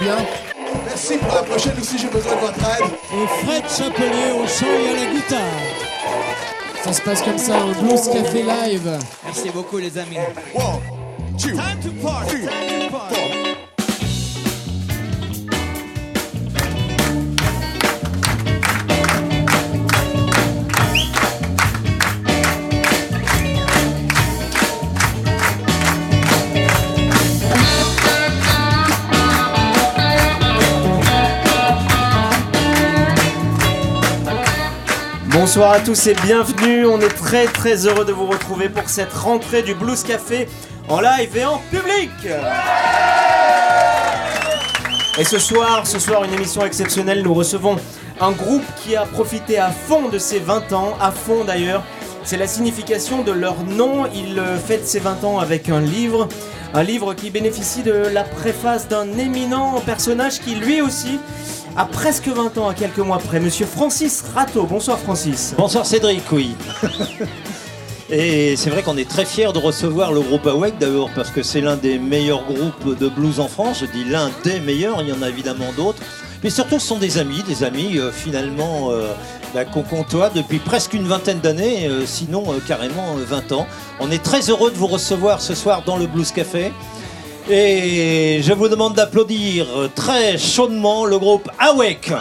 bien Merci pour la prochaine aussi, j'ai besoin de votre aide. Et Fred Chapelier au chant et à la guitare. Ça se passe comme ça, un Blues Café Live. Merci beaucoup les amis. One, two, Time to party, three, Bonsoir à tous et bienvenue. On est très très heureux de vous retrouver pour cette rentrée du Blues Café en live et en public. Et ce soir, ce soir, une émission exceptionnelle. Nous recevons un groupe qui a profité à fond de ses 20 ans, à fond d'ailleurs. C'est la signification de leur nom. Ils euh, fêtent ses 20 ans avec un livre. Un livre qui bénéficie de la préface d'un éminent personnage qui lui aussi a presque 20 ans à quelques mois près. Monsieur Francis Rateau. Bonsoir Francis. Bonsoir Cédric, oui. Et c'est vrai qu'on est très fiers de recevoir le groupe AWEC d'abord parce que c'est l'un des meilleurs groupes de blues en France. Je dis l'un des meilleurs, il y en a évidemment d'autres. Mais surtout, ce sont des amis, des amis euh, finalement euh, bah, qu'on côtoie depuis presque une vingtaine d'années, euh, sinon carrément euh, 20 ans. On est très heureux de vous recevoir ce soir dans le Blues Café. Et je vous demande d'applaudir très chaudement le groupe AWEC.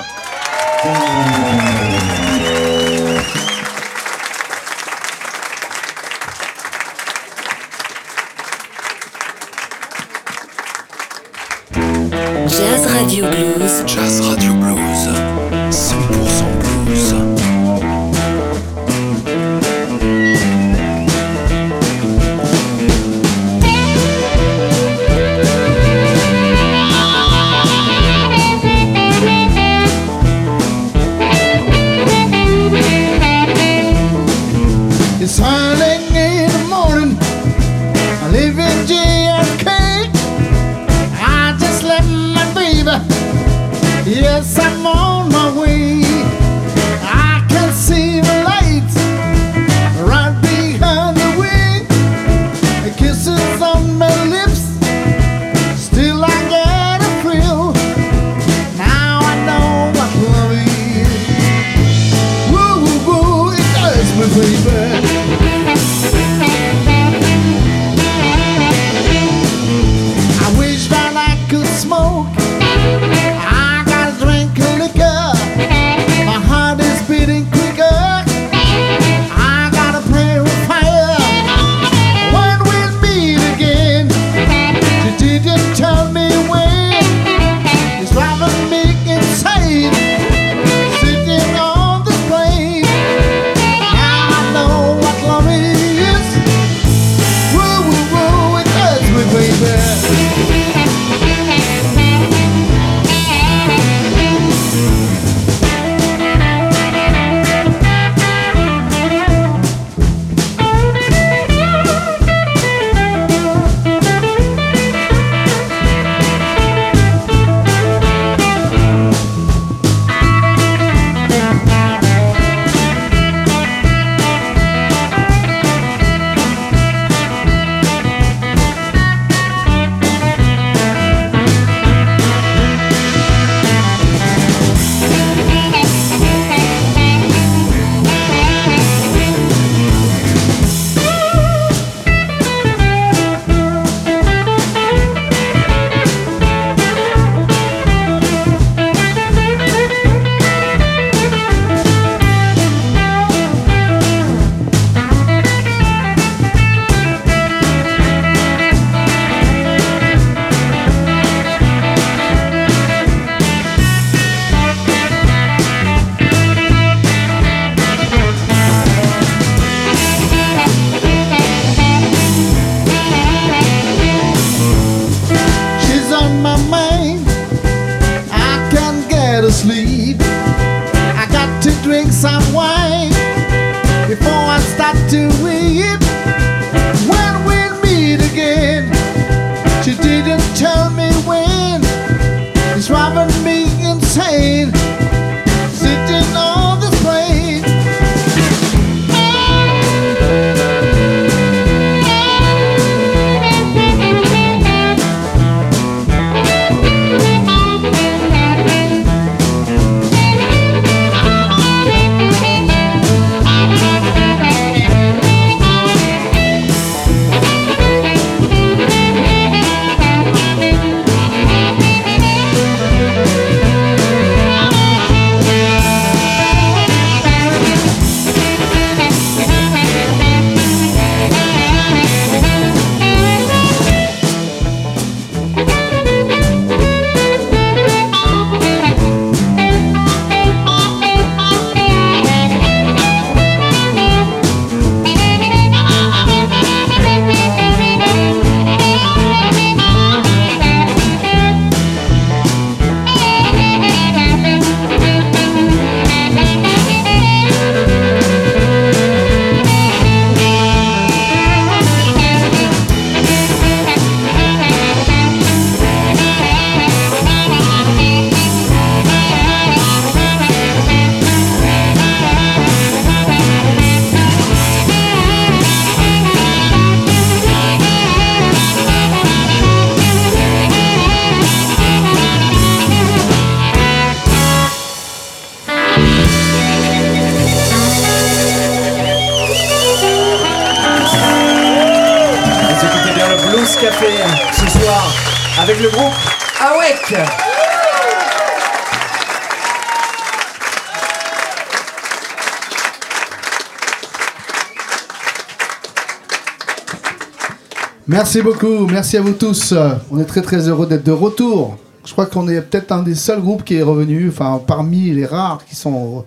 Merci beaucoup, merci à vous tous. On est très très heureux d'être de retour. Je crois qu'on est peut-être un des seuls groupes qui est revenu, enfin parmi les rares qui sont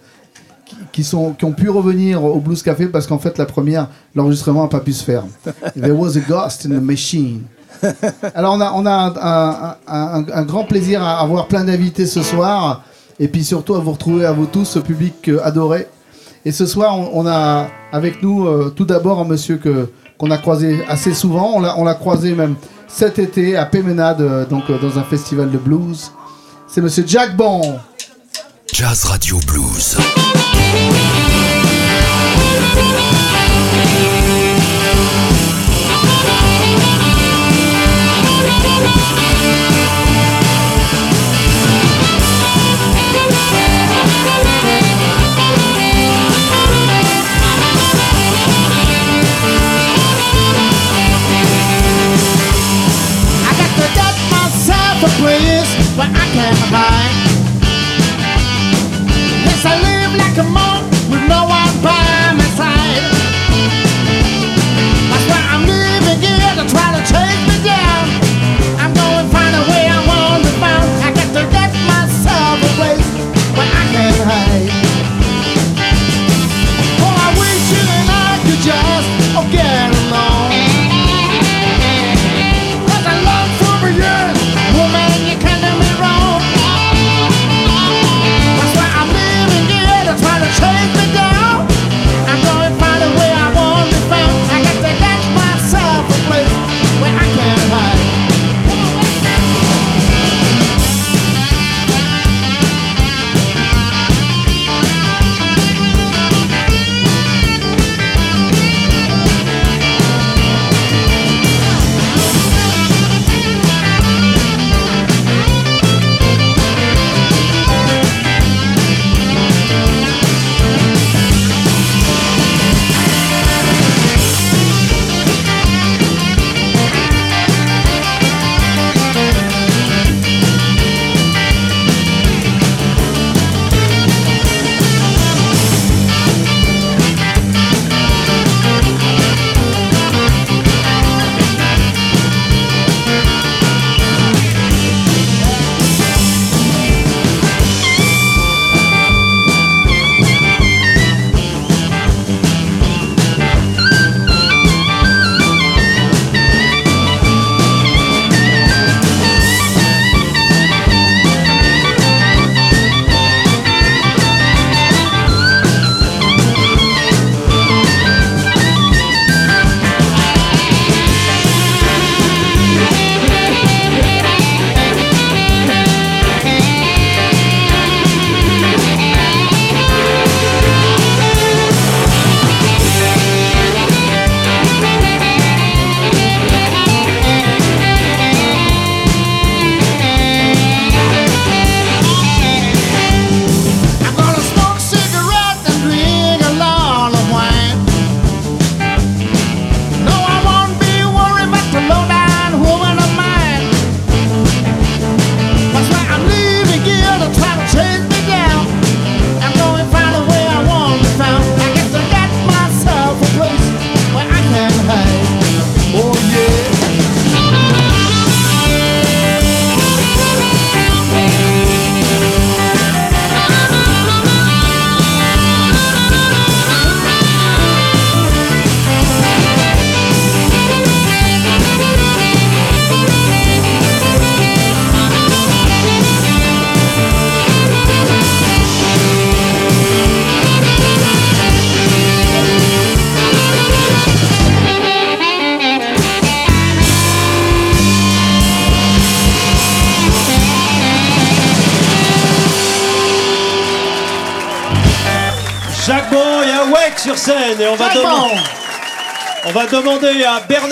qui- ont pu revenir au Blues Café parce qu'en fait la première l'enregistrement n'a pas pu se faire. There was a ghost in the machine. Alors on a on a un, grand plaisir à avoir plein d'invités ce soir et puis surtout à vous retrouver à vous tous, ce public euh, adoré. Et ce soir, on, on a avec nous euh, tout d'abord un monsieur que qu'on a croisé assez souvent. On l'a croisé même cet été à Pémenade, euh, donc euh, dans un festival de blues. C'est monsieur Jack Bon. Jazz Radio Blues. Place where I can hide.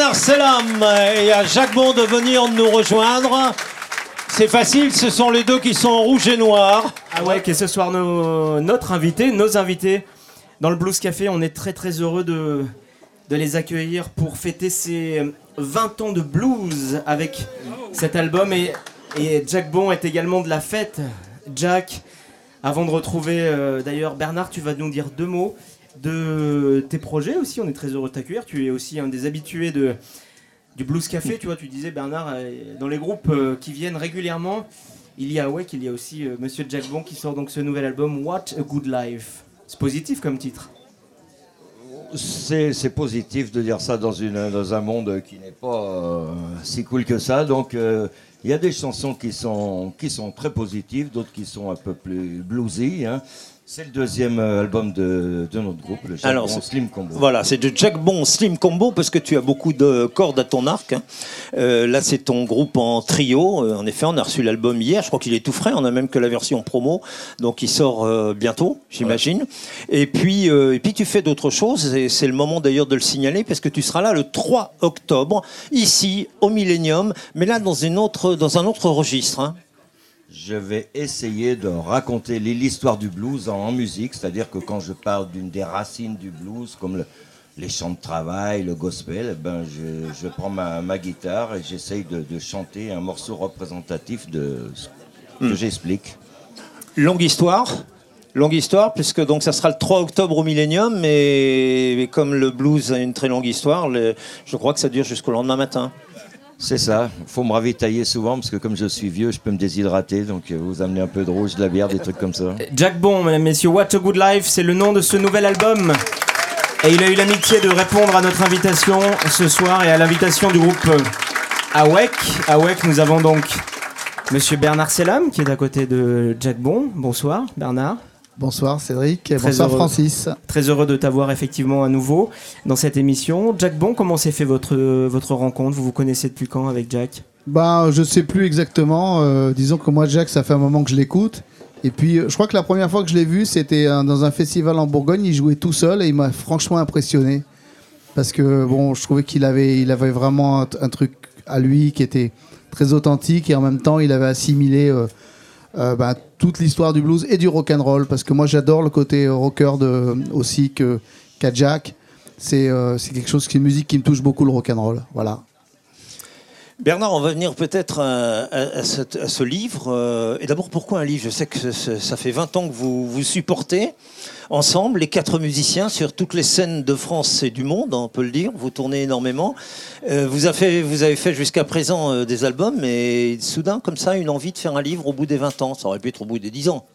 Bernard Selam et à Jacques Bon de venir nous rejoindre. C'est facile, ce sont les deux qui sont en rouge et noir. Awek et ce soir notre invité, nos invités dans le Blues Café, on est très très heureux de de les accueillir pour fêter ces 20 ans de blues avec cet album. Et, et Jack Bon est également de la fête. Jack, avant de retrouver euh, d'ailleurs Bernard, tu vas nous dire deux mots de tes projets aussi. On est très heureux de t'accueillir. Tu es aussi un des habitués de, du Blues Café. Tu vois, tu disais Bernard, euh, dans les groupes euh, qui viennent régulièrement, il y a ouais, il y a aussi euh, Monsieur Jack Bon qui sort donc ce nouvel album What a Good Life. C'est positif comme titre. C'est positif de dire ça dans, une, dans un monde qui n'est pas si cool que ça. Donc, il y a des chansons qui sont, qui sont très positives, d'autres qui sont un peu plus bluesy. hein. C'est le deuxième euh, album de, de notre groupe, le Jack Alors, Bon Slim Combo. Voilà, c'est de Jack Bon Slim Combo parce que tu as beaucoup de cordes à ton arc. hein. Euh, là, c'est ton groupe en trio. Euh, en effet, on a reçu l'album hier. Je crois qu'il est tout frais. On a même que la version promo, donc il sort euh, bientôt, j'imagine. Et puis, euh, et puis tu fais d'autres choses. Et c'est le moment d'ailleurs de le signaler parce que tu seras là le 3 octobre ici au Millennium, mais là dans une autre, dans un autre registre. hein. Je vais essayer de raconter l'histoire du blues en, en musique, c'est-à-dire que quand je parle d'une des racines du blues, comme le- les chants de travail, le gospel, eh ben je, je prends ma, ma guitare et j'essaye de, de chanter un morceau représentatif de ce que j'explique. Longue histoire. Longue histoire, puisque donc ça sera le 3 octobre au Millennium, mais, mais comme le blues a une très longue histoire, le- je crois que ça dure jusqu'au lendemain matin. C'est ça, faut me ravitailler souvent parce que comme je suis vieux, je peux me déshydrater, donc euh, vous amenez un peu de rouge, de la bière, des trucs comme ça. Jack Bon, mesdames, messieurs, What a Good Life, c'est le nom de ce nouvel album. Et il a eu l'amitié de répondre à notre invitation ce soir et à l'invitation du groupe euh, AWEC. AWEC, nous avons donc Monsieur Bernard Selam qui est à côté de Jack Bon. Bonsoir Bernard. Bonsoir Cédric et Très bonsoir heureux. Francis. Très heureux de t'avoir effectivement à nouveau dans cette émission. Jack Bon, comment s'est fait votre, votre rencontre? Vous vous connaissez depuis quand avec Jack? Bah, je sais plus exactement. euh, disons que moi, Jack, ça fait un moment que je l'écoute. Et puis, euh, je crois que la première fois que je l'ai vu, c'était euh, dans un festival en Bourgogne. Il jouait tout seul et il m'a franchement impressionné. Parce que, bon, je trouvais qu'il avait, il avait vraiment un, un truc à lui qui était très authentique et en même temps, il avait assimilé euh, euh, bah, toute l'histoire du blues et du rock and roll. Parce que moi, j'adore le côté euh, rocker de, aussi que, qu'a Jack. C'est euh, c'est quelque chose, qui est une musique qui me touche beaucoup, le rock and roll. Voilà. Bernard, on va venir peut-être à, à- ce livre. euh, et d'abord, pourquoi un livre? Je sais que ça fait 20 ans que vous vous supportez ensemble, les quatre musiciens, sur toutes les scènes de France et du monde, on peut le dire. Vous tournez énormément. Euh, vous, avez fait, jusqu'à présent euh, des albums, mais soudain, comme ça, une envie de faire un livre au bout des 20 ans. Ça aurait pu être au bout des 10 ans.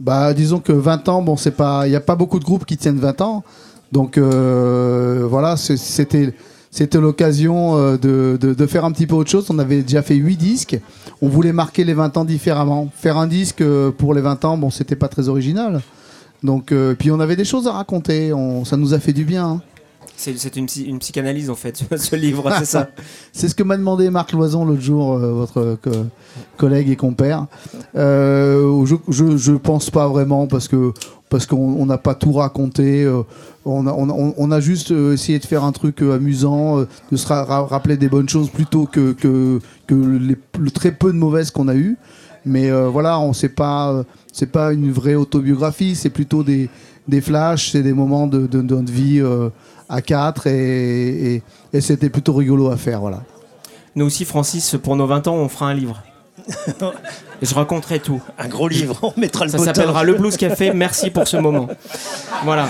Bah, disons que 20 ans, bon, c'est pas, il n'y a pas beaucoup de groupes qui tiennent 20 ans. Donc euh, voilà, c'était, c'était l'occasion de, faire un petit peu autre chose. On avait déjà fait 8 disques. On voulait marquer les 20 ans différemment. Faire un disque pour les 20 ans, bon, c'était pas très original. Donc, euh, puis on avait des choses à raconter. On, ça nous a fait du bien. hein. C'est une, psy- une psychanalyse en fait, ce livre, c'est ça C'est ce que m'a demandé Marc Loison l'autre jour, euh, votre co- collègue et compère. Euh, je, je, je pense pas vraiment parce que parce qu'on on n'a pas tout raconté. euh, on, a, on, a- on a juste euh, essayé de faire un truc euh, amusant, euh, de se ra- ra- rappeler des bonnes choses plutôt que, que, que les, le très peu de mauvaises qu'on a eues. Mais euh, voilà, on sait pas, euh, c'est pas une vraie autobiographie, c'est plutôt des, des flashs, c'est des moments de, de, de notre vie euh, à quatre et, et, et c'était plutôt rigolo à faire, voilà. Nous aussi, Francis, pour nos 20 ans, on fera un livre. Je raconterai tout. Un gros livre, on mettra le Ça s'appellera Le Blues Café. Merci pour ce moment. Voilà.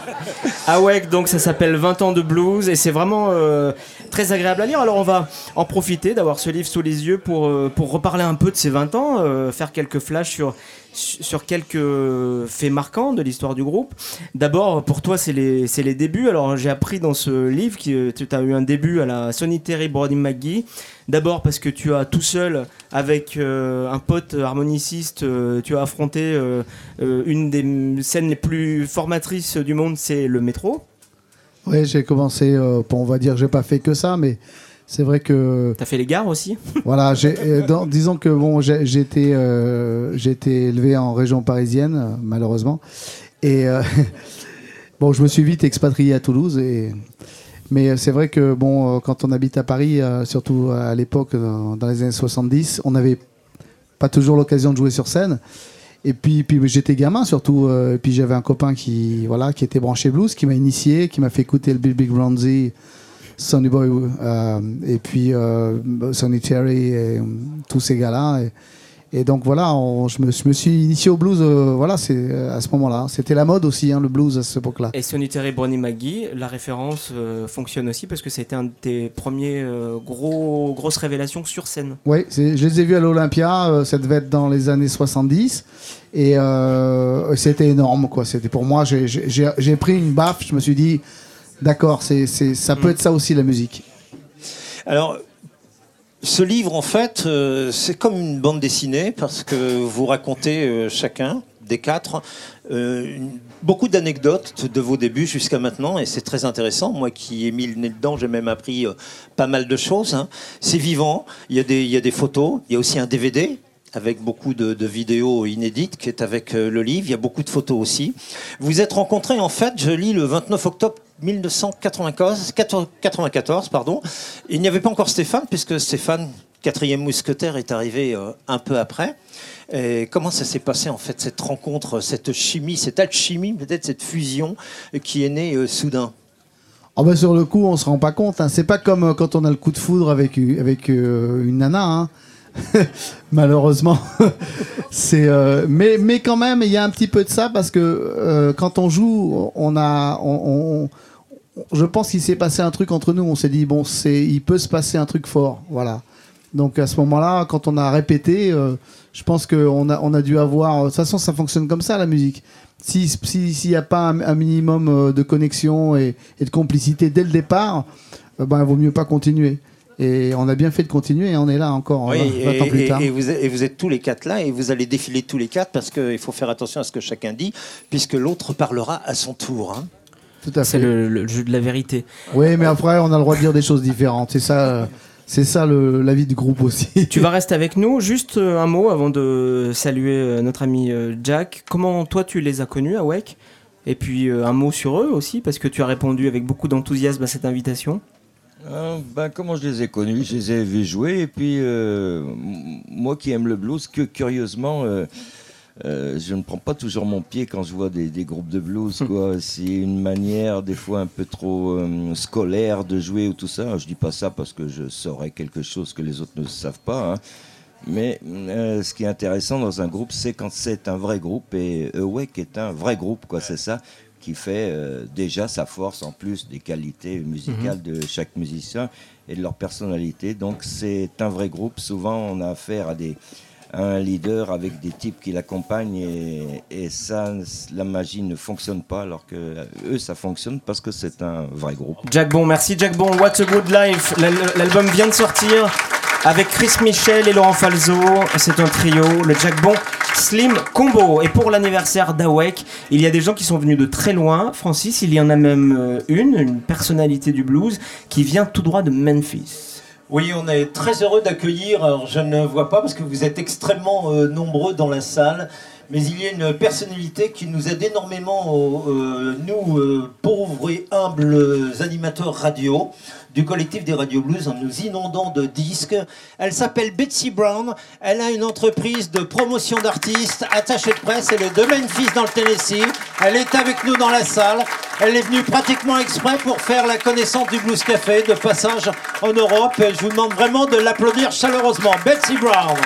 Awek, donc ça s'appelle 20 ans de blues et c'est vraiment euh, très agréable à lire. Alors on va en profiter d'avoir ce livre sous les yeux pour, euh, pour reparler un peu de ces 20 ans, euh, faire quelques flashs sur, sur quelques faits marquants de l'histoire du groupe. D'abord, pour toi, c'est les, les débuts. Alors j'ai appris dans ce livre que tu as eu un début à la Sonny Terry Brody McGee. D'abord parce que tu as tout seul, avec euh, un pote harmoniciste, euh, tu as affronté euh, une des scènes les plus formatrices du monde, c'est le métro. Ouais, j'ai commencé, on va dire, j'ai pas fait que ça, mais c'est vrai que. T'as fait les gares aussi? Voilà, euh, dans- disons que bon, j'ai été, euh, j'ai été élevé en région parisienne, euh, malheureusement, et euh, bon, je me suis vite expatrié à Toulouse et. Mais c'est vrai que bon, euh, quand on habite à Paris, euh, surtout à l'époque, dans, les années 70, on n'avait pas toujours l'occasion de jouer sur scène. Et puis, puis j'étais gamin surtout. euh, et puis j'avais un copain qui, voilà, qui était branché blues, qui m'a initié, qui m'a fait écouter le Bill Big Bronzy, Sonny Boy, euh, et puis euh, Sonny Terry, et euh, tous ces gars-là. Et, et donc voilà, on- je, me, je me suis initié au blues. voilà, c'est à ce moment-là. C'était la mode aussi, hein, le blues à cette époque-là. Et Sonny Terry, Bonnie McGee, la référence fonctionne aussi parce que c'était un de tes premiers gros, grosses révélations sur scène. Oui, je les ai vus à l'Olympia, ça devait être dans les années 70. Et euh, c'était énorme, quoi. C'était pour moi, j'ai pris une baffe, je me suis dit, d'accord, c'est ça peut être ça aussi la musique. Alors, ce livre, en fait, euh, c'est comme une bande dessinée parce que vous racontez euh, chacun des quatre euh, une- beaucoup d'anecdotes de vos débuts jusqu'à maintenant et c'est très intéressant. Moi qui ai mis le nez dedans, j'ai même appris pas mal de choses. hein. C'est vivant, il y, a des, il y a des photos, il y a aussi un DVD avec beaucoup de, de vidéos inédites qui est avec euh, le livre. Il y a beaucoup de photos aussi. Vous êtes rencontrés, en fait, je lis le 29 octobre 1994, 94, pardon. Il n'y avait pas encore Stéphane, puisque Stéphane, quatrième mousquetaire, est arrivé euh, un peu après. Comment ça s'est passé, en fait, cette rencontre, cette chimie, cette alchimie, peut-être cette fusion qui est née euh, soudain? Oh sur le coup, on se rend pas compte. hein. C'est pas comme euh, quand on a le coup de foudre avec, une nana. hein. Malheureusement. euh, mais, mais quand même, il y a un petit peu de ça parce que euh, quand on joue, on a. je pense qu'il s'est passé un truc entre nous. On s'est dit, bon, c'est, il peut se passer un truc fort. Voilà. Donc à ce moment-là, quand on a répété, euh, je pense qu'on a, on a dû avoir. De toute façon, ça fonctionne comme ça, la musique. Si- si- S'il n'y a pas un, minimum de connexion et, de complicité dès le départ, ben, il vaut mieux pas continuer. Et on a bien fait de continuer et on est là encore Oui, 20 et, ans plus et- tard. et vous êtes, et vous êtes tous les quatre là, et vous allez défiler tous les quatre parce qu'il faut faire attention à ce que chacun dit, puisque l'autre parlera à son tour. hein. Tout à C'est fait. le, le jeu de la vérité. Oui, mais après, on a le droit de dire des choses différentes. C'est ça, euh, c'est ça le- la vie du groupe aussi. Tu vas rester avec nous. Juste euh, un mot avant de saluer euh, notre ami Jack. Comment toi tu les as connus à WEC Et puis un mot sur eux aussi, parce que tu as répondu avec beaucoup d'enthousiasme à cette invitation. Euh, ben, comment je les ai connus? Je les ai vus jouer et puis euh, moi qui aime le blues, que curieusement, euh, euh, je ne prends pas toujours mon pied quand je vois des, des groupes de blues. quoi. C'est une manière des fois un peu trop scolaire de jouer ou tout ça. Je dis pas ça parce que je saurais quelque chose que les autres ne savent pas. hein. Mais euh, ce qui est intéressant dans un groupe, c'est quand c'est un vrai groupe et Awake est un vrai groupe, quoi. C'est ça qui fait euh, déjà sa force en plus des qualités musicales de chaque musicien et de leur personnalité. Donc c'est un vrai groupe. Souvent on a affaire à des à un leader avec des types qui l'accompagnent et, et ça, la magie ne fonctionne pas alors que euh, eux ça fonctionne parce que c'est un vrai groupe. Jack Bon, merci Jack Bon. What a Good Life. L'al- L'album vient de sortir avec Chris Michel et Laurent Falzo. C'est un trio, le Jack Bon Slim Combo. Et pour l'anniversaire d'Awek, il y a des gens qui sont venus de très loin. Francis, il y en a même euh, une, une personnalité du blues qui vient tout droit de Memphis. Oui, on est très heureux d'accueillir, alors je ne vois pas parce que vous êtes extrêmement euh, nombreux dans la salle, mais il y a une personnalité qui nous aide énormément, euh, nous, euh, pauvres et humbles animateurs radio, du collectif des Radio Blues en nous inondant de disques. Elle s'appelle Betsy Brown, elle a une entreprise de promotion d'artistes, attachée de presse, elle est de Memphis dans le Tennessee, elle est avec nous dans la salle, elle est venue pratiquement exprès pour faire la connaissance du Blues Café, de passage en Europe, je vous demande vraiment de l'applaudir chaleureusement. Betsy Brown.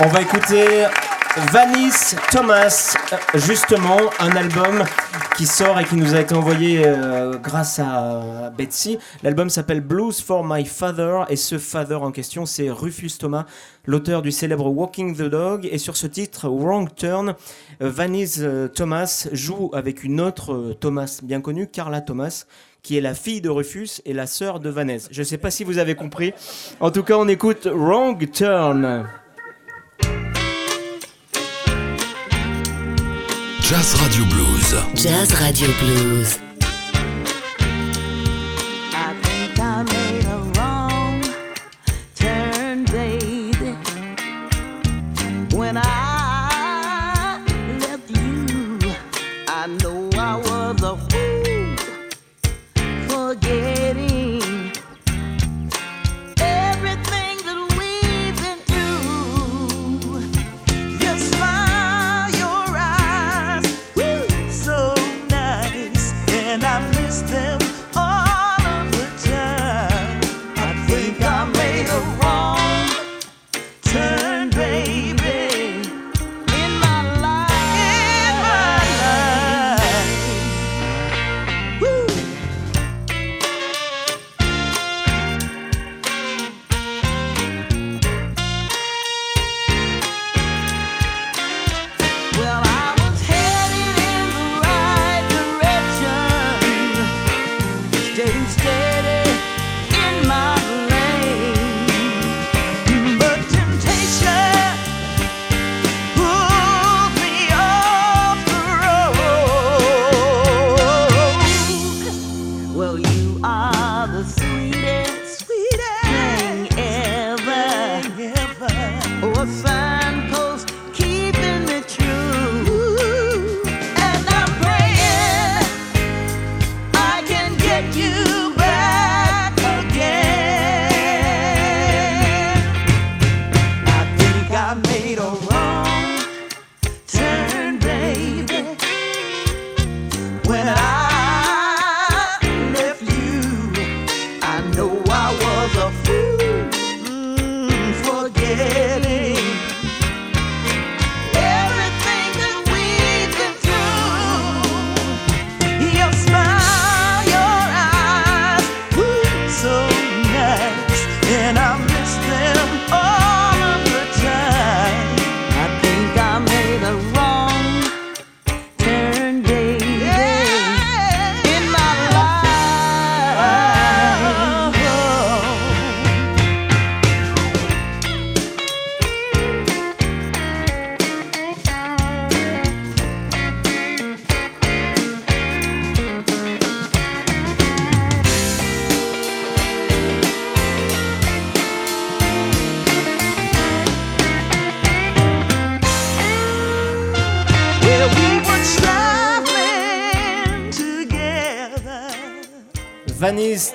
On va écouter Vanis Thomas, euh, justement, un album qui sort et qui nous a été envoyé euh, grâce à Betsy. L'album s'appelle Blues for My Father et ce father en question c'est Rufus Thomas, l'auteur du célèbre Walking the Dog. Et sur ce titre, Wrong Turn, euh, Vanis euh, Thomas joue avec une autre euh, Thomas bien connue, Carla Thomas qui est la fille de Rufus et la sœur de Vanessa. Je ne sais pas si vous avez compris. En tout cas, on écoute Wrong Turn. Jazz Radio Blues. Jazz Radio Blues.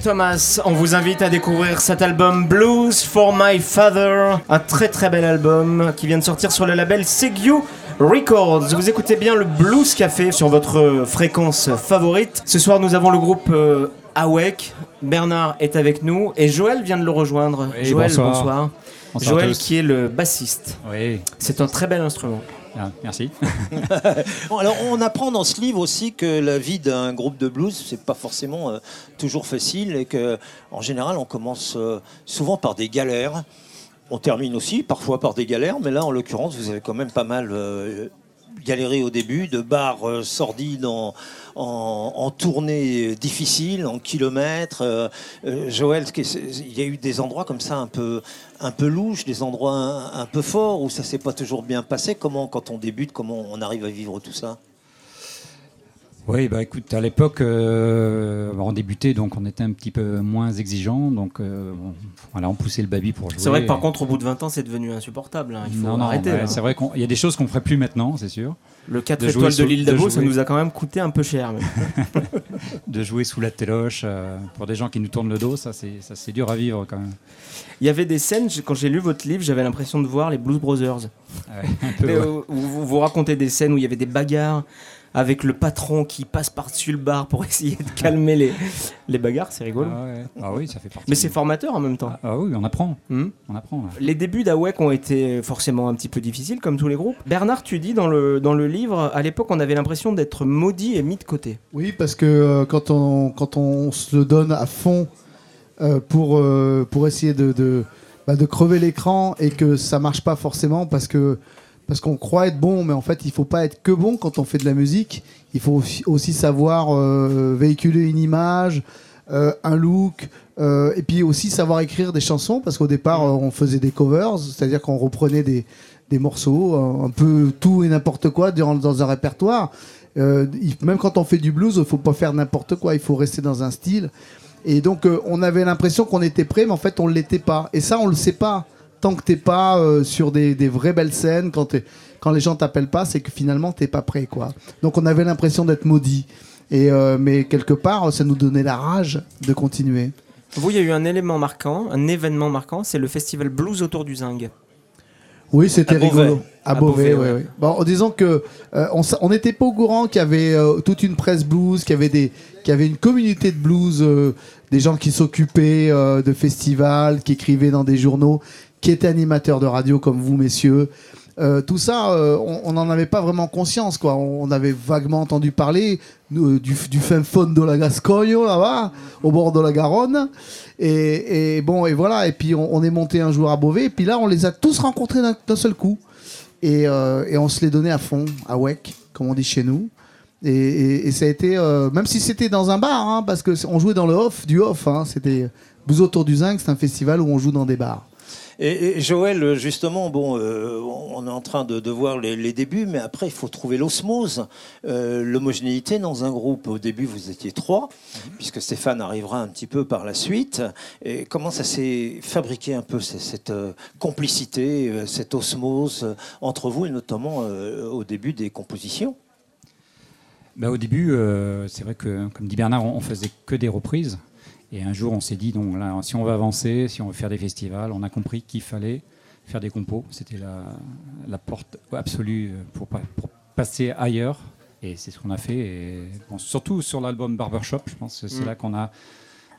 Thomas, on vous invite à découvrir cet album Blues for My Father, un très très bel album qui vient de sortir sur le label Segiu Records. Vous écoutez bien le Blues Café sur votre fréquence favorite. Ce soir, nous avons le groupe euh, Awake. Bernard est avec nous et Joël vient de le rejoindre. Oui, Joël, bonsoir. bonsoir. Joël qui est le bassiste. Oui. C'est un très bel instrument. Ah, merci. Alors, on apprend dans ce livre aussi que la vie d'un groupe de blues, c'est pas forcément euh, toujours facile et que, en général, on commence euh, souvent par des galères. On termine aussi parfois par des galères, mais là, en l'occurrence, vous avez quand même pas mal euh, galéré au début, de bars sordides en, en, tournées difficiles, en kilomètres. Joël, il y a eu des endroits comme ça un peu, un peu louches, des endroits un, un peu forts où ça s'est pas toujours bien passé. Comment, quand on débute, comment on arrive à vivre tout ça? Oui, bah écoute, à l'époque, euh, on débutait, donc on était un petit peu moins exigeant, donc euh, bon, voilà, on poussait le baby pour jouer. C'est vrai que par contre, au bout de 20 ans, c'est devenu insupportable. hein. Il faut non, non, arrêter. là. c'est vrai qu'il y a des choses qu'on ferait plus maintenant, c'est sûr. Le 4 De étoiles de l'île d'Abo, ça nous a quand même coûté un peu cher. mais- de jouer sous la téloche euh, pour des gens qui nous tournent le dos, ça c'est ça c'est dur à vivre quand même. Il y avait des scènes, quand j'ai lu votre livre, j'avais l'impression de voir les Blues Brothers. Ouais, un peu, Mais, ouais. euh, vous, vous racontez des scènes où il y avait des bagarres avec le patron qui passe par-dessus le bar pour essayer de calmer les, les bagarres, c'est rigolo. Ah, ouais. Ah oui, ça fait partie. Mais c'est formateur en même temps. Ah oui, on apprend. Hmm. On apprend. ouais. Les débuts d'Awek ont été forcément un petit peu difficiles, comme tous les groupes. Bernard, tu dis dans le, dans le livre, à l'époque, on avait l'impression d'être maudit et mis de côté. Oui, parce que euh, quand, on, quand on se le donne à fond euh, pour, euh, pour essayer de, de, bah, de crever l'écran et que ça marche pas forcément parce que parce qu'on croit être bon, mais en fait, il faut pas être que bon quand on fait de la musique. Il faut aussi- savoir euh, véhiculer une image, un look, et puis aussi savoir écrire des chansons, parce qu'au départ, euh, on faisait des covers, c'est-à-dire qu'on reprenait des, des morceaux, un peu tout et n'importe quoi dans, dans un répertoire. Euh, même quand on fait du blues, il faut pas faire n'importe quoi, il faut rester dans un style. Et donc, euh, on avait l'impression qu'on était prêt, mais en fait, on ne l'était pas. Et ça, on le sait pas. Tant que t'es pas euh, sur des, des vraies belles scènes, quand, quand les gens t'appellent pas, c'est que finalement, t'es pas prêt. quoi. Donc, on avait l'impression d'être maudit. Et, euh, mais quelque part, ça nous donnait la rage de continuer. Vous, il y a eu un élément marquant, un événement marquant, c'est le festival Blues autour du Zing. Oui, c'était À Beauvais. rigolo. À, À Beauvais, Beauvais, ouais, ouais. ouais. Bon, en disant que euh, on n'était pas au courant qu'il y avait euh, toute une presse blues, qu'il y avait des, qu'il y avait une communauté de blues, euh, des gens qui s'occupaient euh, de festivals, qui écrivaient dans des journaux, qui étaient animateurs de radio comme vous, messieurs. Euh, tout ça, euh, on n'en avait pas vraiment conscience, quoi. On avait vaguement entendu parler euh, du, du fin fond de la Gascogne, là-bas, au bord de la Garonne. Et, bon, et voilà. Et puis on, est monté un jour à Beauvais. Et puis là, on les a tous rencontrés d'un seul coup. Et, on se les donnait à fond, à WEC, comme on dit chez nous. Et, ça a été, même si c'était dans un bar, hein, parce que on jouait dans le off du off. hein, c'était Blues autour du Zinc, c'est un festival où on joue dans des bars. Et, Joël, justement, bon, euh, on est en train de, voir les, débuts, mais après, il faut trouver l'osmose, euh, l'homogénéité dans un groupe. Au début, vous étiez trois, puisque Stéphane arrivera un petit peu par la suite. Comment ça s'est fabriqué un peu, cette euh, complicité, cette osmose entre vous, et notamment au début des compositions? Bah, au début, c'est vrai que, comme dit Bernard, on, on faisait que des reprises. Et un jour, on s'est dit, donc là, si on veut avancer, si on veut faire des festivals, on a compris qu'il fallait faire des compos. C'était la, la porte absolue pour, pa- pour passer ailleurs. Et c'est ce qu'on a fait. Et, bon, surtout sur l'album Barbershop, je pense que c'est Mm. là qu'on a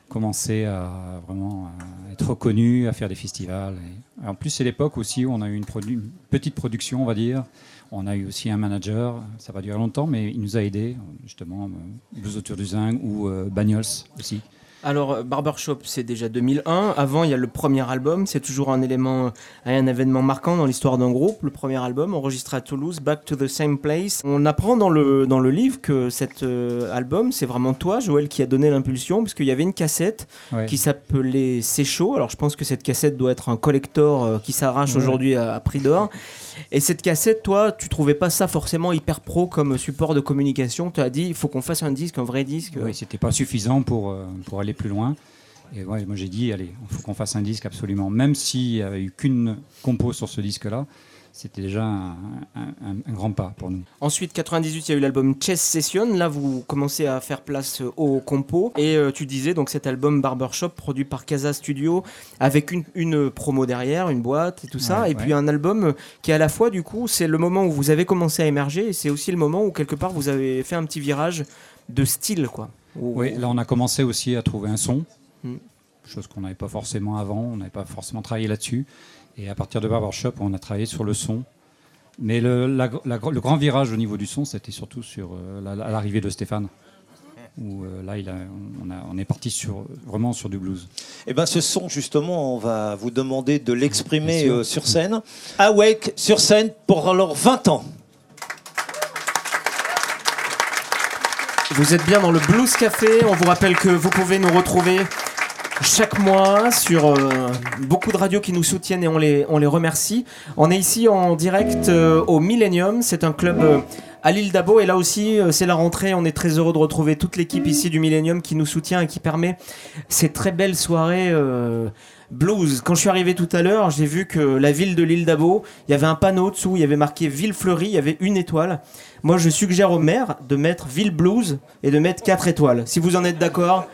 commencé à vraiment à être reconnu, à faire des festivals. Et- en plus, c'est l'époque aussi où on a eu une, produ- une petite production, on va dire. On a eu aussi un manager, ça va durer longtemps, mais il nous a aidés, justement, euh, Blues autour du Zing ou euh, Bagnols aussi. Alors, euh, Barbershop, c'est déjà 2001. Avant, il y a le premier album. C'est toujours un élément, euh, un événement marquant dans l'histoire d'un groupe. Le premier album, enregistré à Toulouse, Back to the Same Place. On apprend dans le, dans le livre que cet euh, album, c'est vraiment toi, Joël, qui a donné l'impulsion, parce qu'il y avait une cassette Ouais. qui s'appelait C'est chaud. Alors, je pense que cette cassette doit être un collector euh, qui s'arrache Ouais. aujourd'hui à, à prix d'or. Et cette cassette, toi, tu trouvais pas ça forcément hyper pro comme support de communication? Tu as dit, il faut qu'on fasse un disque, un vrai disque. Oui, c'était pas suffisant pour, euh, pour aller plus loin. Et moi j'ai dit, allez, il faut qu'on fasse un disque absolument. Même s'il n'y avait eu qu'une compo sur ce disque-là, c'était déjà un, un- un grand pas pour nous. Ensuite, 98, il y a eu l'album Chess Session. Là, vous commencez à faire place euh, au compo. Et euh, tu disais donc cet album Barbershop produit par Casa Studio avec une, une promo derrière, une boîte et tout ça. Ouais, et ouais. puis un album qui, à la fois, du coup, c'est le moment où vous avez commencé à émerger et c'est aussi le moment où, quelque part, vous avez fait un petit virage de style, quoi. Où- Oui, là on a commencé aussi à trouver un son, Mm. chose qu'on n'avait pas forcément avant, on n'avait pas forcément travaillé là-dessus. Et à partir de Barbershop, on a travaillé sur le son. Mais le, la- la- le grand virage au niveau du son, c'était surtout sur euh, l'arrivée de Stéphane. Où euh, là, il a- on, a- on est parti sur, vraiment sur du blues. Et ben ce son justement, on va vous demander de Bien l'exprimer euh, sur scène. Awake sur scène pour leurs 20 ans. Vous êtes bien dans le Blues Café. On vous rappelle que vous pouvez nous retrouver chaque mois sur euh, beaucoup de radios qui nous soutiennent et on les, on les remercie. On est ici en direct euh, au Millennium. C'est un club euh, à l'île d'Abo et là aussi c'est la rentrée. On est très heureux de retrouver toute l'équipe ici du Millennium qui nous soutient et qui permet ces très belles soirées. Blues. Quand je suis arrivé tout à l'heure, j'ai vu que la ville de l'île d'Abo, il y avait un panneau dessous, il y avait marqué Ville fleurie, il y avait une étoile. Moi, je suggère au maire de mettre Ville Blues et de mettre 4 étoiles. Si vous en êtes d'accord.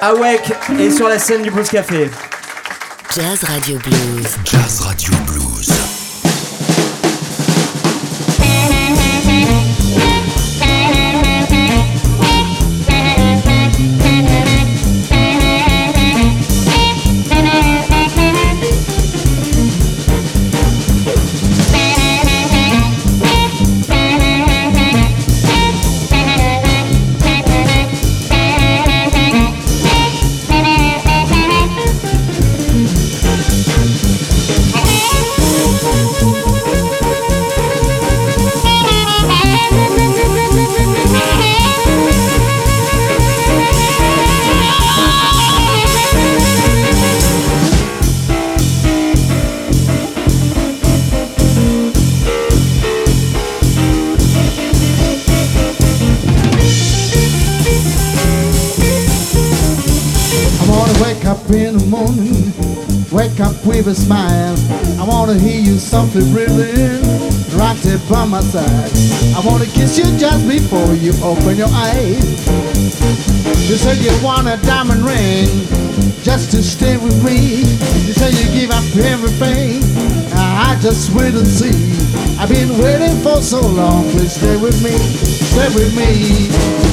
Awake est sur la scène du Blues Café. Jazz Radio Blues. Jazz Radio Blues. With a smile. I wanna hear you softly breathing, right there by my side. I wanna kiss you just before you open your eyes. You said you want a diamond ring, just to stay with me. You said you give up everything, I just wait and see. I've been waiting for so long, please stay with me, stay with me.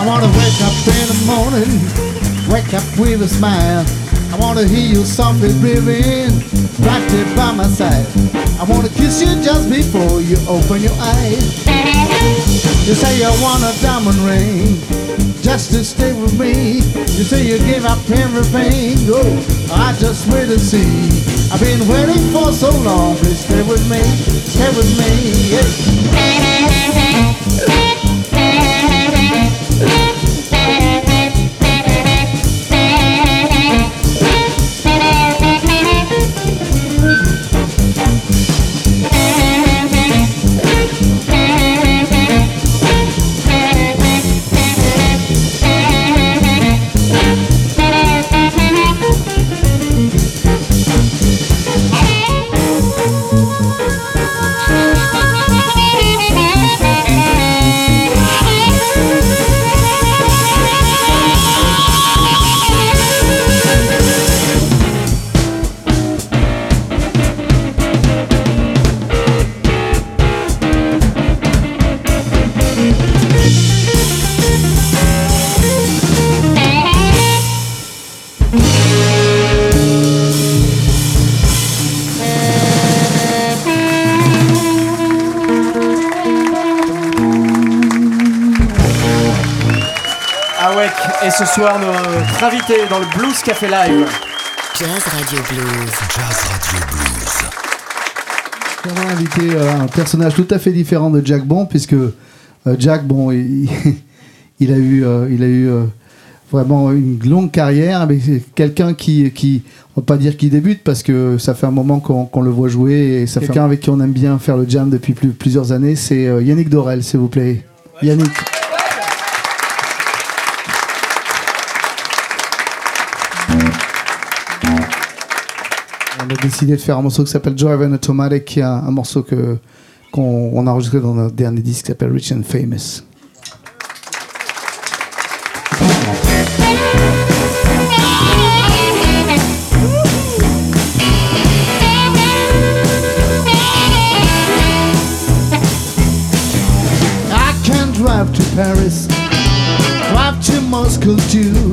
Up in the morning, wake up with a smile. I wanna hear you softly breathing, right there by my side. I wanna kiss you just before you open your eyes. You say you want a diamond ring, just to stay with me. You say you give up everything, oh, I just wait to see. I've been waiting for so long, please stay with me, stay with me, yeah. Notre invité dans le Blues Café Live. Jazz Radio Blues. Jazz Radio Blues. On va inviter euh, un personnage tout à fait différent de Jack Bon, puisque euh, Jack, bon, il, il a eu, euh, il a eu vraiment une longue carrière, mais c'est quelqu'un qui, qui, on va pas dire qui débute, parce que ça fait un moment qu'on qu'on le voit jouer, et ça fait quelqu'un avec qui on aime bien faire le jam depuis plus- plusieurs années, c'est Yannick Dorel, s'il vous plaît. Yannick. On a décidé de faire un morceau qui s'appelle Drive and Automatic, qui est un, morceau que qu'on on a enregistré dans notre dernier disque qui s'appelle Rich and Famous. I can drive to Paris, drive to Moscow too.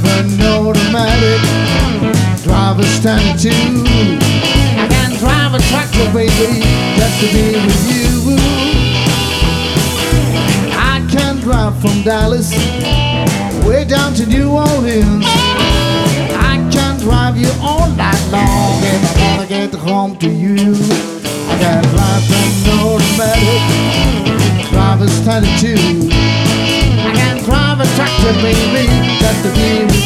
Drive an automatic, drive a stand too. I can drive a tractor, baby, just to be with you. I can drive from Dallas way down to New Orleans. I can drive you all night long if I wanna get home to you. I can drive an automatic, drive a standard too. I can drive a tractor, baby, let the dream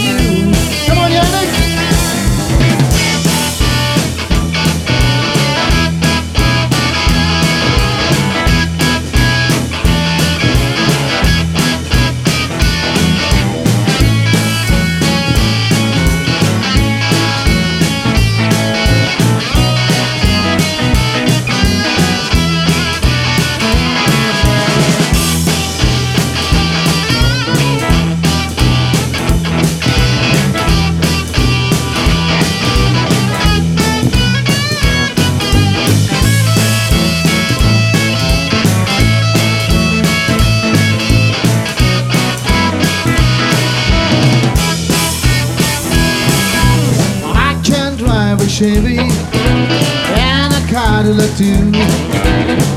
Chevy and a Cadillac too.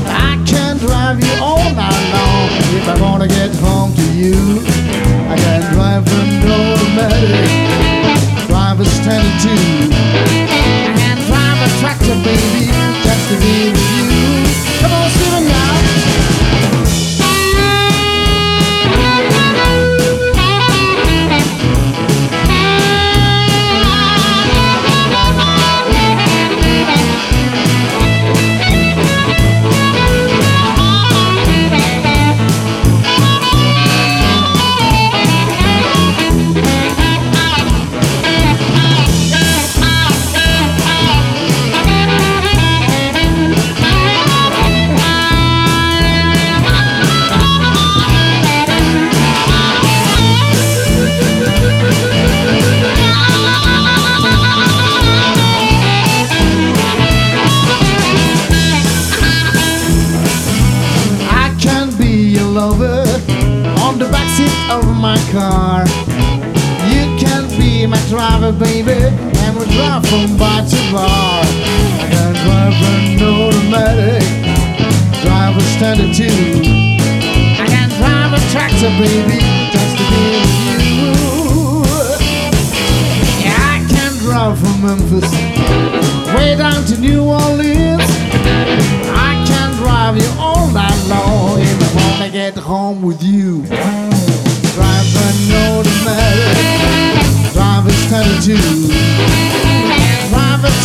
I can drive you all night long if I wanna get home to you. I can drive an automatic, drive a standard too.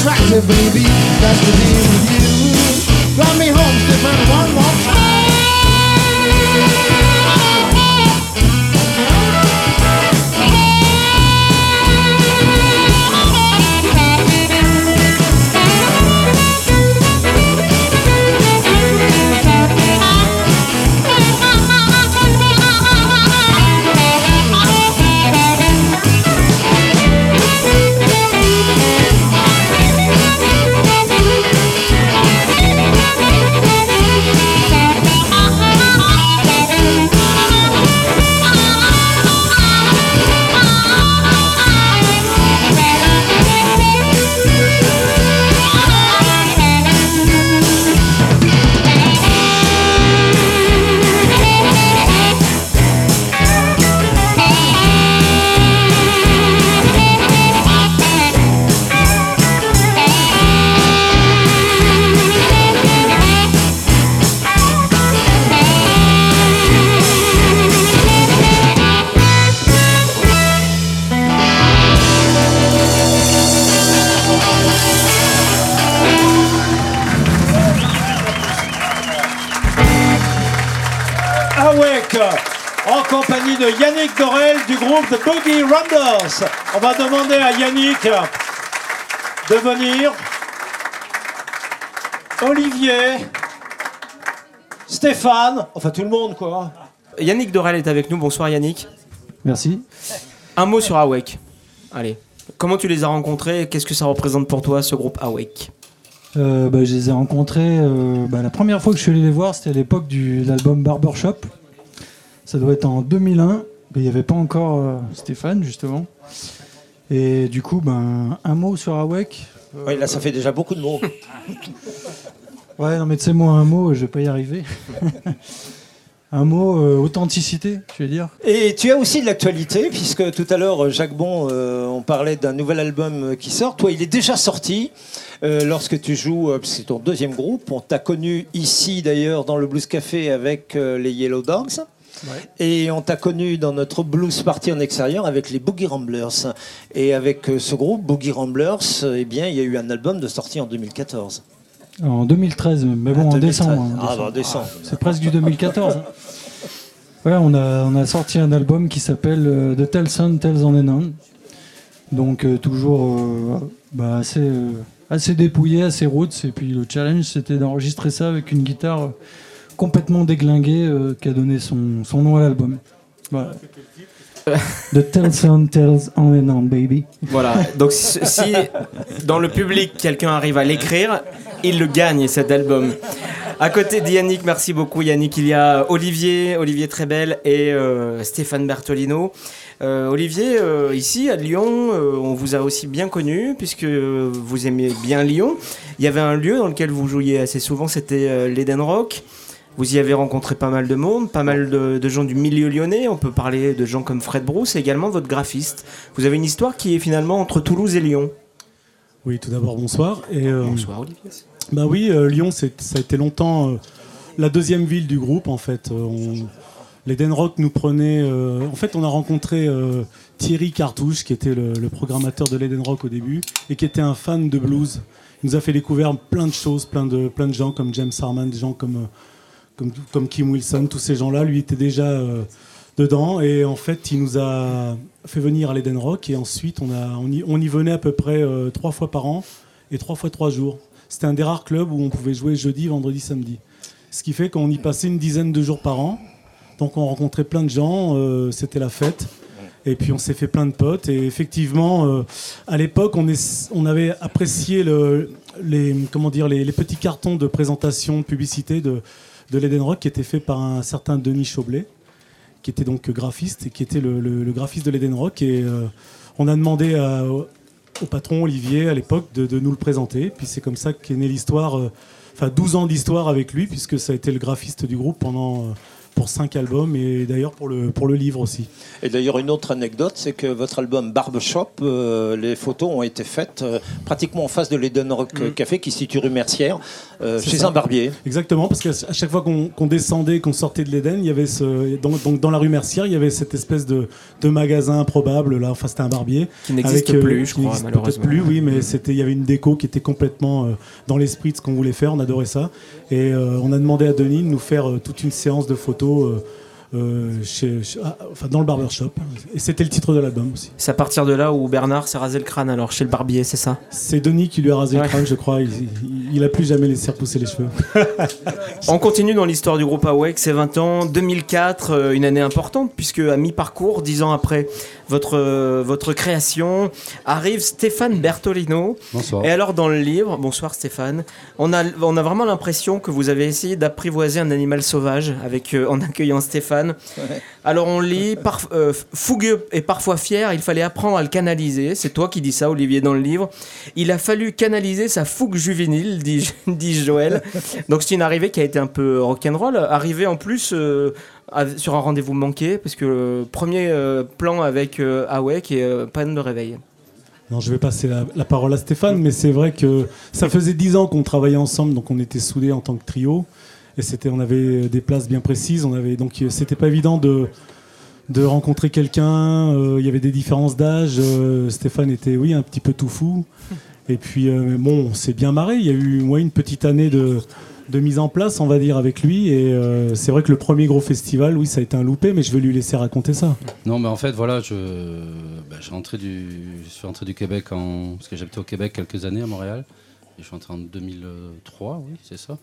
Drive a tractor, baby, just to be with you. Drive me home, Stephen, one more Ramblers. On va demander à Yannick de venir. Olivier, Stéphane, enfin tout le monde quoi. Yannick Dorel est avec nous. Bonsoir Yannick. Merci. Un mot sur Awake. Allez. Comment tu les as rencontrés Qu'est-ce que ça représente pour toi, ce groupe Awake? Euh, bah, je les ai rencontrés. euh, bah, la première fois que je suis allé les voir, c'était à l'époque de l'album Barbershop. Ça doit être en 2001. Il n'y avait pas encore euh, Stéphane, justement. Et du coup, ben, un mot sur Awake. Oui, là ça fait déjà beaucoup de mots. Ouais, non, mais tu sais, moi, un mot, je vais pas y arriver. un mot, euh, authenticité, je vais dire? Et tu as aussi de l'actualité, puisque tout à l'heure, Jacques Bon, euh, on parlait d'un nouvel album euh, qui sort. Toi, il est déjà sorti. euh, lorsque tu joues, euh, c'est ton deuxième groupe. On t'a connu ici, d'ailleurs, dans le Blues Café avec euh, les Yellow Dogs. Et on t'a connu dans notre blues party en extérieur avec les Boogie Ramblers. Et avec euh, ce groupe, Boogie Ramblers, euh, eh bien, il y a eu un album de sortie en 2014. En 2013, mais bon, en 2013. décembre. hein, Ah, décembre. bah, en décembre. C'est presque du 2014. hein. Ouais, on a, on a sorti un album qui s'appelle euh, The Tell Son, Tells on and On. Donc, euh, toujours euh, bah, assez, assez dépouillé, assez roots. Et puis, le challenge, c'était d'enregistrer ça avec une guitare complètement déglinguée euh, qui a donné son, son nom à l'album. Voilà. The Tell Son, Tells on and On, baby. Voilà. Donc si, si dans le public quelqu'un arrive à l'écrire, il le gagne cet album. À côté de Yannick, merci beaucoup Yannick, il y a Olivier, Olivier Trébel et euh, Stéphane Bertolino. Euh, Olivier, euh, ici à Lyon, on vous a aussi bien connu puisque vous aimez bien Lyon. Il y avait un lieu dans lequel vous jouiez assez souvent, c'était l'Eden Rock. Vous y avez rencontré pas mal de monde, pas mal de, de gens du milieu lyonnais. On peut parler de gens comme Fred Brousse et également votre graphiste. Vous avez une histoire qui est finalement entre Toulouse et Lyon. Oui, tout d'abord, bonsoir. Et, euh, Bonsoir Olivier. Bah oui, euh, Lyon, ça a été longtemps euh, la deuxième ville du groupe, en fait. On- les Den Rock nous prenaient... en fait, on a rencontré Thierry Cartouche, qui était le, le programmateur de l'Eden Rock au début, et qui était un fan de blues. Il nous a fait découvrir plein de choses, plein de, plein de gens comme James Harman, des gens comme, comme, comme Kim Wilson, tous ces gens-là. Lui était déjà euh, dedans, et en fait, il nous a fait venir à l'Eden Rock, et ensuite, on, a, on, y, venait à peu près euh, trois fois par an, et trois fois trois jours. C'était un des rares clubs où on pouvait jouer jeudi, vendredi, samedi. Ce qui fait qu'on y passait une dizaine de jours par an. Donc on rencontrait plein de gens, euh, c'était la fête. Et puis on s'est fait plein de potes. Et effectivement, à l'époque, on, avait apprécié le- les, comment dire, les petits cartons de présentation, de publicité de, de l'Eden Rock qui était fait par un certain Denis Chaublet, qui était donc graphiste et qui était le, graphiste de l'Eden Rock. Et euh, on a demandé au patron Olivier à l'époque de, nous le présenter. Puis c'est comme ça qu'est née l'histoire, euh, enfin 12 ans d'histoire avec lui, puisque ça a été le graphiste du groupe pendant. Pour cinq albums et d'ailleurs pour le, pour le livre aussi. Et d'ailleurs, une autre anecdote, c'est que votre album Barbershop, euh, les photos ont été faites euh, pratiquement en face de l'Eden Rock euh, Café qui se situe rue Mercière, euh, chez ça. un barbier. Exactement, parce qu'à chaque fois qu'on descendait, qu'on sortait de l'Éden, il y avait ce, donc, donc dans la rue Mercière, il y avait cette espèce de, de magasin improbable là. Enfin, c'était un barbier Qui n'existe plus, je qui crois, malheureusement. plus, oui, mais c'était, il y avait une déco qui était complètement euh, dans l'esprit de ce qu'on voulait faire. On adorait ça, et euh, on a demandé à Denis de nous faire euh, toute une séance de photos. euh, euh, chez, chez- ah, enfin, dans le barbershop. Et c'était le titre de l'album aussi. C'est à partir de là où Bernard s'est rasé le crâne, alors chez le barbier, c'est ça? C'est Denis qui lui a rasé Ouais. le crâne, je crois. Il, il, il a plus jamais laissé repousser les cheveux. On continue dans l'histoire du groupe Awake, c'est 20 ans. 2004, euh, une année importante, puisque à mi-parcours, 10 ans après votre, euh, votre création, arrive Stéphane Bertolino. Bonsoir. Et alors, dans le livre, bonsoir Stéphane, on a, on a vraiment l'impression que vous avez essayé d'apprivoiser un animal sauvage avec, euh, en accueillant Stéphane. Alors, on lit, par- euh, fougueux et parfois fier, il fallait apprendre à le canaliser. C'est toi qui dis ça, Olivier, dans le livre. Il a fallu canaliser sa fougue juvénile, dit, dit Joël. Donc, c'est une arrivée qui a été un peu rock'n'roll. Arrivée en plus euh, sur un rendez-vous manqué, parce que le premier euh, plan avec euh, Awake et euh, panne de réveil. Non, je vais passer la, parole à Stéphane, mais c'est vrai que ça faisait dix ans qu'on travaillait ensemble, donc on était soudés en tant que trio, et c'était, on avait des places bien précises, on avait donc c'était pas évident de de rencontrer quelqu'un. Il y avait des différences d'âge. Stéphane était, oui, un petit peu tout fou. Et puis, bon, on s'est bien marré. Il y a eu, moi, une petite année de, de mise en place, on va dire, avec lui. Et euh, c'est vrai que le premier gros festival, oui, ça a été un loupé, mais je vais lui laisser raconter ça. Non, mais en fait, voilà, je, bah, suis rentré du, Québec. Parce que j'habitais au Québec quelques années à Montréal. Et je suis rentré en 2003, oui, c'est ça.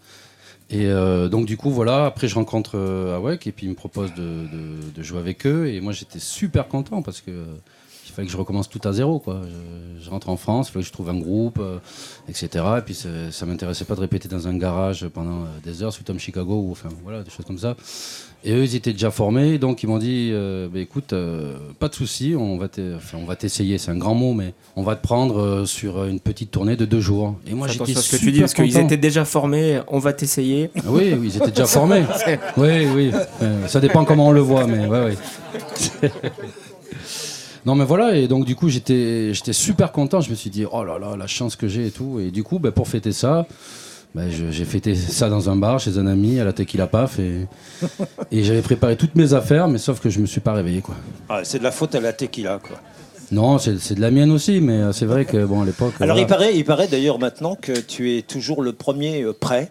Et euh, donc, du coup, voilà, après, je rencontre euh, Awek et puis il me propose de, de- de jouer avec eux. Et moi, j'étais super content parce que. Il fallait que je recommence tout à zéro. Quoi. Je, je rentre en France, il fallait que je trouve un groupe, euh, etc. Et puis ça m'intéressait pas de répéter dans un garage pendant euh, des heures, suite comme Chicago, ou enfin voilà, des choses comme ça. Et eux, ils étaient déjà formés, donc ils m'ont dit euh, Bah, écoute, euh, pas de souci, on va enfin, t'essayer, c'est un grand mot, mais on va te prendre sur une petite tournée de deux jours. Et moi, j'étais à ce que super tu dis, parce qu'ils étaient déjà formés, on va t'essayer. Ah oui, oui, ils étaient déjà formés. Oui, oui. Ça dépend comment on le voit, mais ouais, ouais. Non mais voilà et donc du coup j'étais j'étais super content je me suis dit oh là là la chance que j'ai et tout et du coup bah, pour fêter ça bah, je- j'ai fêté ça dans un bar chez un ami à la Tequila Paf et, et j'avais préparé toutes mes affaires mais sauf que je me suis pas réveillé quoi Ah, c'est de la faute à la tequila, quoi. non c'est c'est de la mienne aussi mais euh, c'est vrai que bon à l'époque Alors voilà. il paraît, il paraît d'ailleurs maintenant que tu es toujours le premier euh, prêt.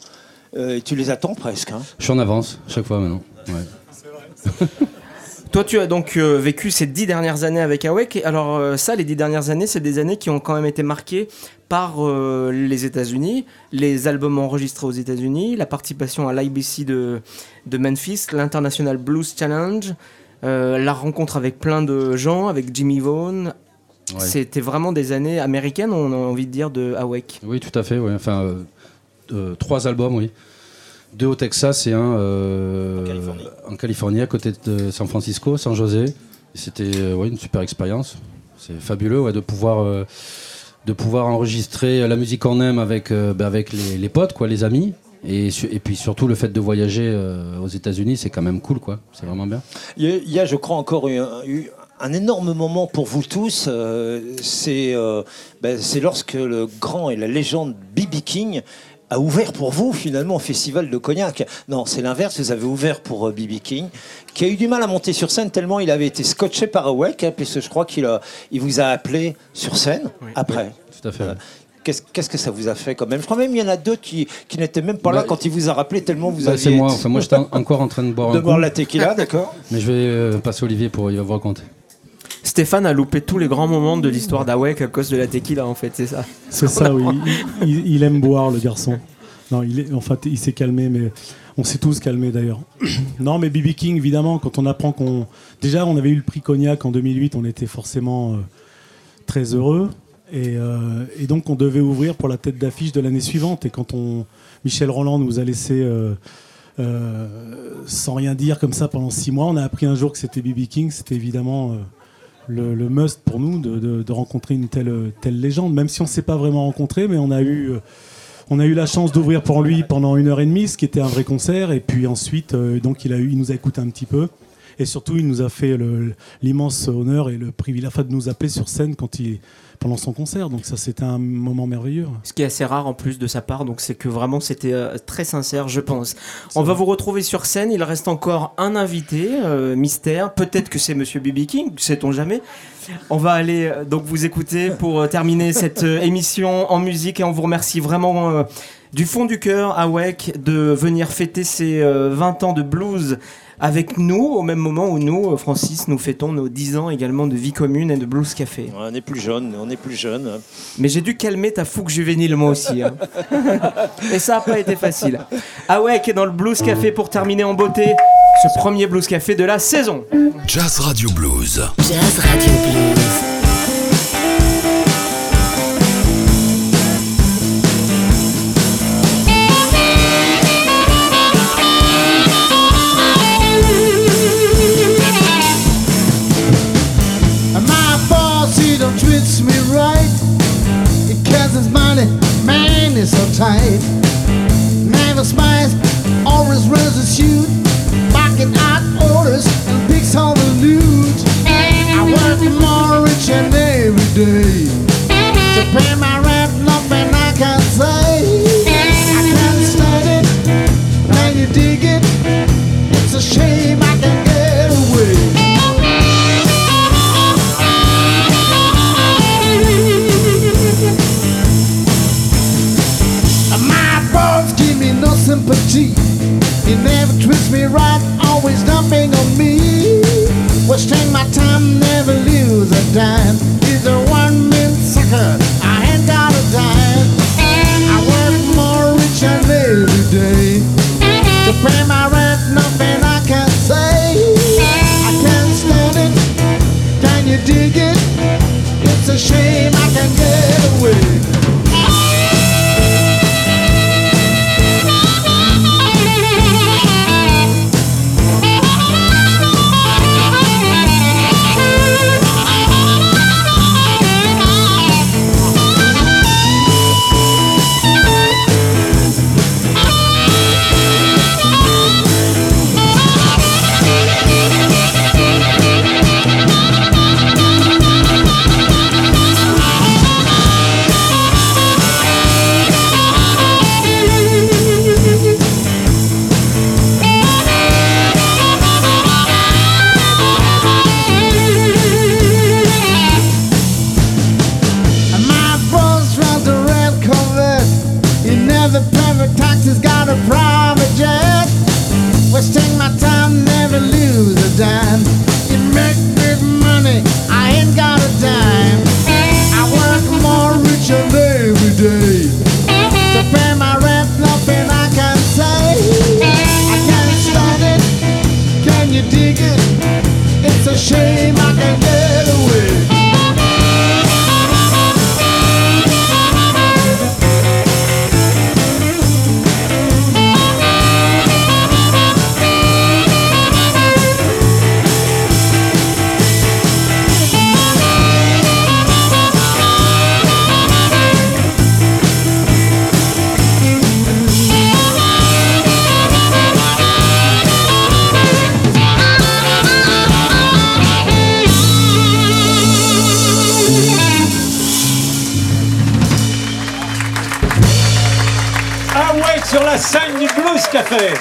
Euh, tu les attends presque. hein. je suis en avance chaque fois maintenant ouais. Toi, tu as donc euh, vécu ces dix dernières années avec. Et Alors, euh, ça, les dix dernières années, c'est des années qui ont quand même été marquées par euh, les États-Unis, les albums enregistrés aux États-Unis, la participation à l'IBC de, de Memphis, l'International Blues Challenge, la rencontre avec plein de gens, avec Jimmy Vaughan. C'était vraiment des années américaines, on a envie de dire, de Awake. Oui, tout à fait. ouais. Enfin, euh, euh, trois albums, oui. Deux au Texas et un euh, en, Californie. à côté de San Francisco, San José. C'était euh, ouais, une super expérience. C'est fabuleux ouais, de pouvoir euh, de pouvoir enregistrer la musique qu'on aime avec euh, bah, avec les, les potes, quoi, les amis. Et, puis surtout le fait de voyager euh, aux États-Unis, c'est quand même cool, quoi. C'est vraiment bien. Il y, a, il y a, je crois, encore eu un, eu un énorme moment pour vous tous. euh, c'est euh, ben, c'est lorsque le grand et la légende B.B. King a ouvert pour vous finalement au festival de Cognac. Non, c'est l'inverse, vous avez ouvert pour B.B. King, qui a eu du mal à monter sur scène tellement il avait été scotché par Awake, hein, puisque je crois qu'il a- il vous a appelé sur scène après. Tout à fait. ouais. Qu'est-ce que ça vous a fait quand même? Je crois même qu'il y en a deux qui, qui n'étaient même pas là Bah, quand il vous a rappelé tellement vous Bah, aviez c'est moi. Enfin, moi, j'étais en- encore en train de boire de un boire coup. la tequila, d'accord Mais je vais euh, passer Olivier pour il va vous raconter. Stéphane a loupé tous les grands moments de l'histoire d'Awake à cause de la tequila, en fait, c'est ça. C'est ça, oui. Il, aime boire, le garçon. Non, il est, enfin, il s'est calmé, mais on s'est tous calmés d'ailleurs. non, mais BB King, évidemment, quand on apprend qu'on. Déjà, on avait eu le prix Cognac en 2008, on était forcément euh, très heureux. Et, euh, et donc, on devait ouvrir pour la tête d'affiche de l'année suivante. Et quand Michel Roland nous a laissé euh, sans rien dire comme ça pendant six mois. On a appris un jour que c'était BB King. C'était évidemment le, must pour nous de, rencontrer une telle, légende, même si on ne s'est pas vraiment rencontré, mais on a eu. euh, on a eu la chance d'ouvrir pour lui pendant une heure et demie, ce qui était un vrai concert. Et puis ensuite, euh, il, il nous a écouté un petit peu. Et surtout, il nous a fait l'immense honneur et le privilège de nous appeler sur scène quand il, pendant son concert. Donc ça, c'était un moment merveilleux. Ce qui est assez rare en plus de sa part, donc c'est que vraiment c'était euh, très sincère, je pense. On va vous retrouver sur scène. Il reste encore un invité, euh, mystère. Peut-être que c'est Monsieur BB King, sait-on jamais. On va aller euh, donc vous écouter pour terminer cette émission en musique et on vous remercie vraiment du fond du cœur, Awek, de venir fêter ces euh, 20 ans de blues avec nous au même moment où nous, euh, Francis, nous fêtons nos 10 ans également de vie commune et de Blues Café. On est plus jeune, on est plus jeune. Mais j'ai dû calmer ta fougue juvénile moi aussi. hein. Et ça n'a pas été facile. Ah ouais, qui est dans le Blues Café pour terminer en beauté ce premier Blues Café de la saison. Jazz Radio Blues. Jazz Radio Blues. Tight. To sur la scène du Blues Café.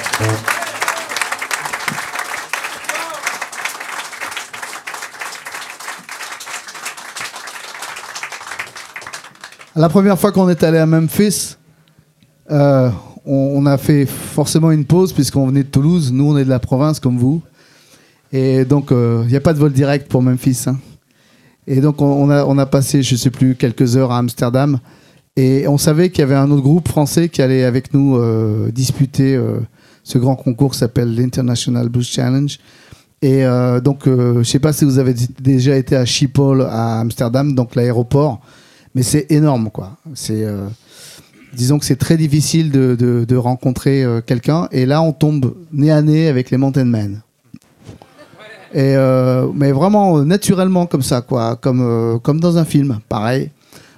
La première fois qu'on est allé à Memphis, euh, on, a fait forcément une pause puisqu'on venait de Toulouse. Nous, on est de la province comme vous. Et donc, il n'y a pas de vol direct pour Memphis. hein. Et donc, on, a, on a passé, je sais plus, quelques heures à Amsterdam. Et on savait qu'il y avait un autre groupe français qui allait avec nous euh, disputer euh, ce grand concours qui s'appelle l'International Blues Challenge. Et euh, donc, je ne sais pas si vous avez déjà été à Schiphol à Amsterdam, donc l'aéroport, mais c'est énorme, quoi. C'est disons que c'est très difficile de, de- rencontrer quelqu'un. Et là, on tombe nez à nez avec les Mountain Men. Et mais vraiment naturellement comme ça, quoi, comme, comme dans un film, pareil.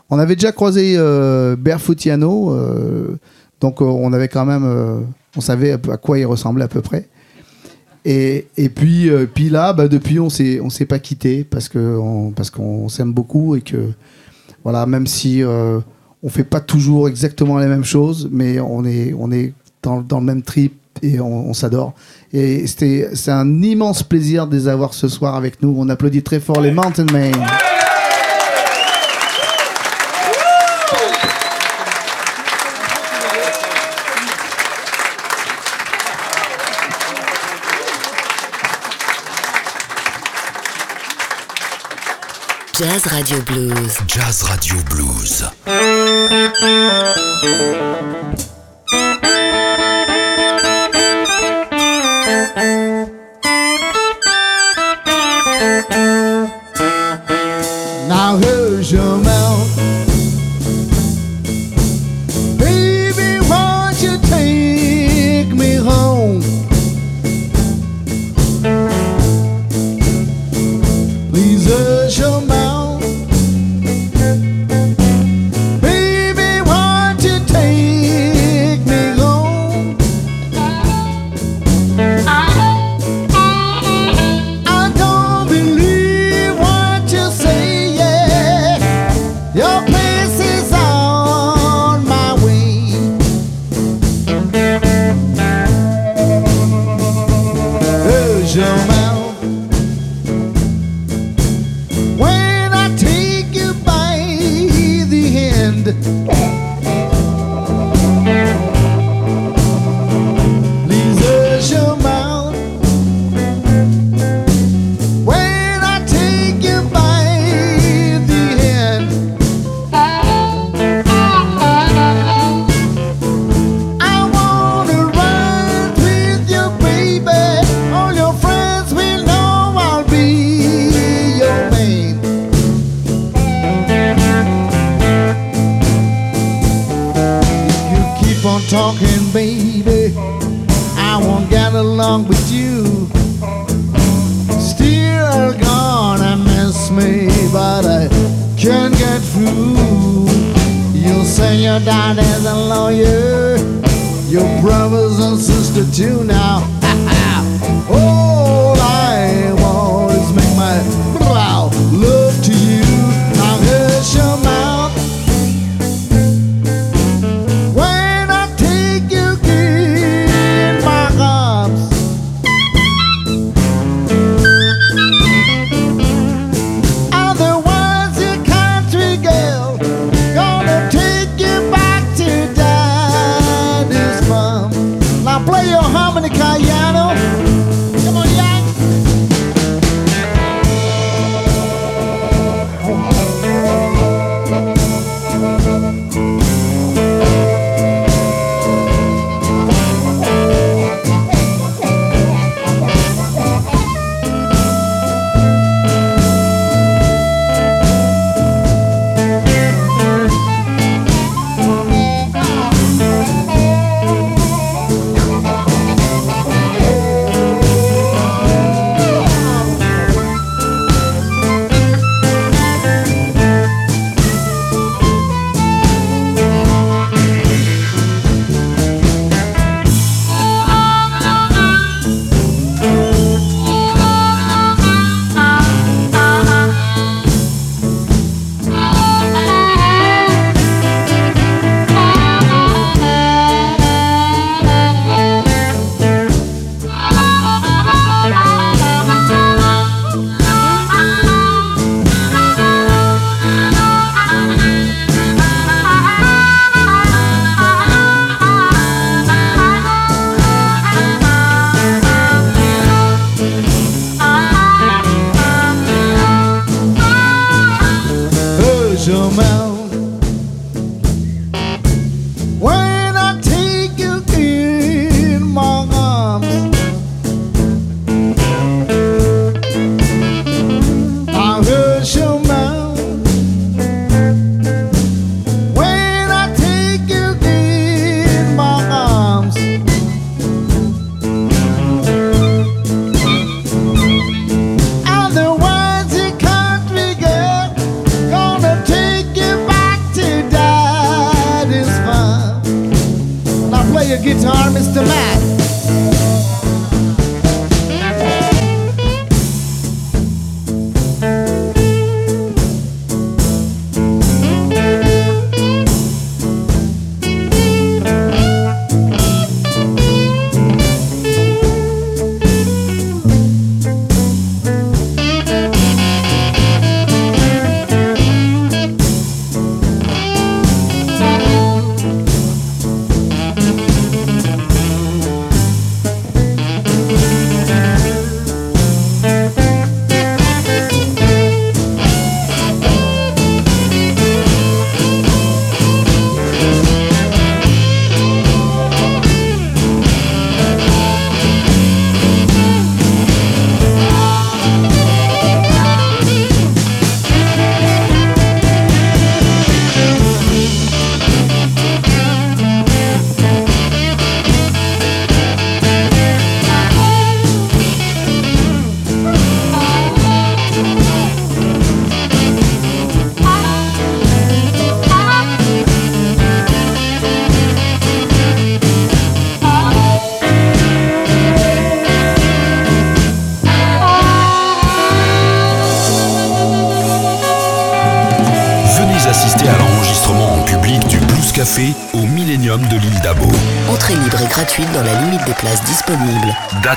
On avait déjà croisé euh, Barefoot Yano, euh, donc euh, on avait quand même, euh, on savait à quoi il ressemblait à peu près. Et, et puis, euh, puis là, bah, depuis, on s'est, on s'est pas quitté parce que on, parce qu'on s'aime beaucoup et que voilà, même si on fait pas toujours exactement les mêmes choses, mais on est, on est dans, dans le même trip et on, s'adore. Et c'est un immense plaisir de les avoir ce soir avec nous. On applaudit très fort les Mountain Men. Jazz Radio Blues. Jazz Radio Blues. Now here's your mouth.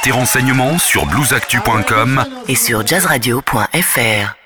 Et renseignements sur bluesactu.com Et sur jazzradio.fr.